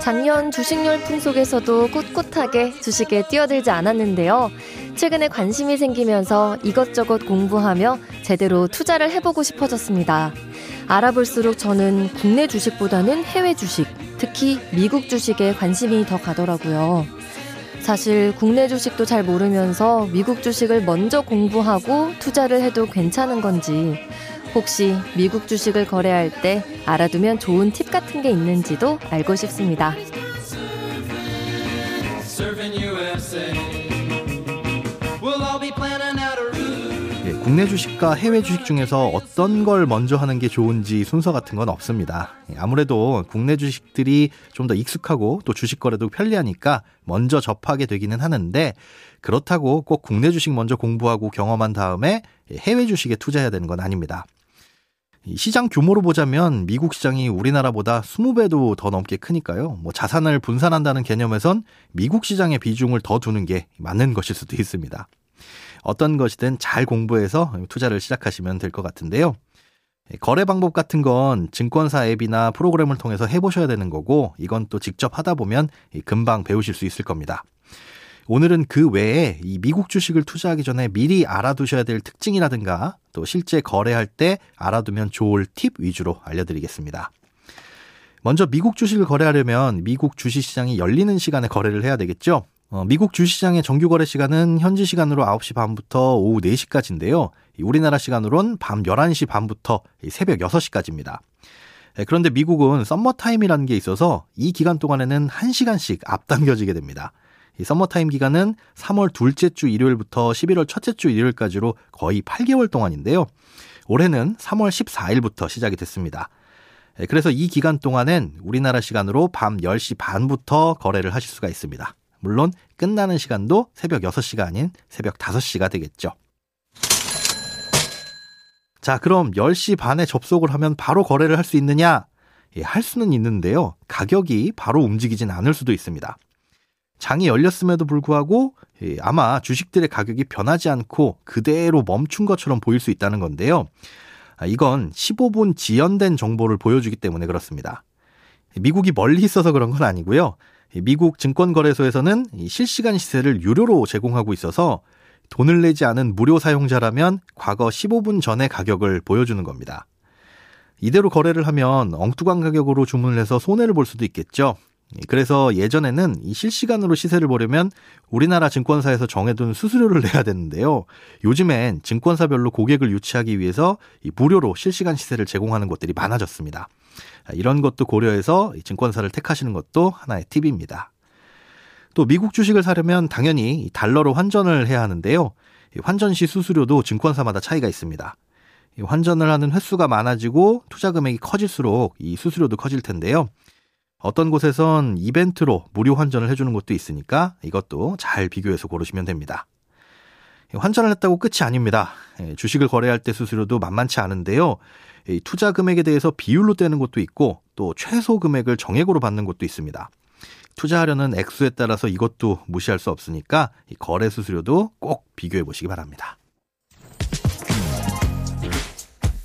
작년 주식 열풍 속에서도 꿋꿋하게 주식에 뛰어들지 않았는데요. 최근에 관심이 생기면서 이것저것 공부하며 제대로 투자를 해보고 싶어졌습니다. 알아볼수록 저는 국내 주식보다는 해외 주식, 특히 미국 주식에 관심이 더 가더라고요. 사실 국내 주식도 잘 모르면서 미국 주식을 먼저 공부하고 투자를 해도 괜찮은 건지 혹시 미국 주식을 거래할 때 알아두면 좋은 팁 같은 게 있는지도 알고 싶습니다. 국내 주식과 해외 주식 중에서 어떤 걸 먼저 하는 게 좋은지 순서 같은 건 없습니다. 예, 아무래도 국내 주식들이 좀 더 익숙하고 또 주식 거래도 편리하니까 먼저 접하게 되기는 하는데 그렇다고 꼭 국내 주식 먼저 공부하고 경험한 다음에 해외 주식에 투자해야 되는 건 아닙니다. 시장 규모로 보자면 미국 시장이 우리나라보다 20배도 더 넘게 크니까요. 뭐 자산을 분산한다는 개념에선 미국 시장의 비중을 더 두는 게 맞는 것일 수도 있습니다. 어떤 것이든 잘 공부해서 투자를 시작하시면 될 것 같은데요. 거래 방법 같은 건 증권사 앱이나 프로그램을 통해서 해보셔야 되는 거고 이건 또 직접 하다 보면 금방 배우실 수 있을 겁니다. 오늘은 그 외에 이 미국 주식을 투자하기 전에 미리 알아두셔야 될 특징이라든가 또 실제 거래할 때 알아두면 좋을 팁 위주로 알려드리겠습니다. 먼저 미국 주식을 거래하려면 미국 주식시장이 열리는 시간에 거래를 해야 되겠죠. 어, 미국 주식시장의 정규 거래 시간은 현지 시간으로 9시 반부터 오후 4시까지인데요. 우리나라 시간으로는 밤 11시 반부터 새벽 6시까지입니다. 네, 그런데 미국은 썸머 타임이라는 게 있어서 이 기간 동안에는 1시간씩 앞당겨지게 됩니다. 이 서머타임 기간은 3월 둘째 주 일요일부터 11월 첫째 주 일요일까지로 거의 8개월 동안인데요. 올해는 3월 14일부터 시작이 됐습니다. 예, 그래서 이 기간 동안엔 우리나라 시간으로 밤 10시 반부터 거래를 하실 수가 있습니다. 물론 끝나는 시간도 새벽 6시가 아닌 새벽 5시가 되겠죠. 자, 그럼 10시 반에 접속을 하면 바로 거래를 할 수 있느냐? 예, 할 수는 있는데요. 가격이 바로 움직이진 않을 수도 있습니다. 장이 열렸음에도 불구하고 예, 아마 주식들의 가격이 변하지 않고 그대로 멈춘 것처럼 보일 수 있다는 건데요. 아, 이건 15분 지연된 정보를 보여주기 때문에 그렇습니다. 미국이 멀리 있어서 그런 건 아니고요. 미국 증권거래소에서는 실시간 시세를 유료로 제공하고 있어서 돈을 내지 않은 무료 사용자라면 과거 15분 전의 가격을 보여주는 겁니다. 이대로 거래를 하면 엉뚱한 가격으로 주문을 해서 손해를 볼 수도 있겠죠. 그래서 예전에는 이 실시간으로 시세를 보려면 우리나라 증권사에서 정해둔 수수료를 내야 되는데요. 요즘엔 증권사별로 고객을 유치하기 위해서 이 무료로 실시간 시세를 제공하는 곳들이 많아졌습니다. 이런 것도 고려해서 증권사를 택하시는 것도 하나의 팁입니다. 또 미국 주식을 사려면 당연히 달러로 환전을 해야 하는데요. 환전 시 수수료도 증권사마다 차이가 있습니다. 환전을 하는 횟수가 많아지고 투자 금액이 커질수록 이 수수료도 커질 텐데요. 어떤 곳에선 이벤트로 무료 환전을 해주는 곳도 있으니까 이것도 잘 비교해서 고르시면 됩니다. 환전을 했다고 끝이 아닙니다. 예, 주식을 거래할 때 수수료도 만만치 않은데요. 투자 금액에 대해서 비율로 떼는 곳도 있고 또 최소 금액을 정액으로 받는 곳도 있습니다. 투자하려는 액수에 따라서 이것도 무시할 수 없으니까 거래 수수료도 꼭 비교해 보시기 바랍니다.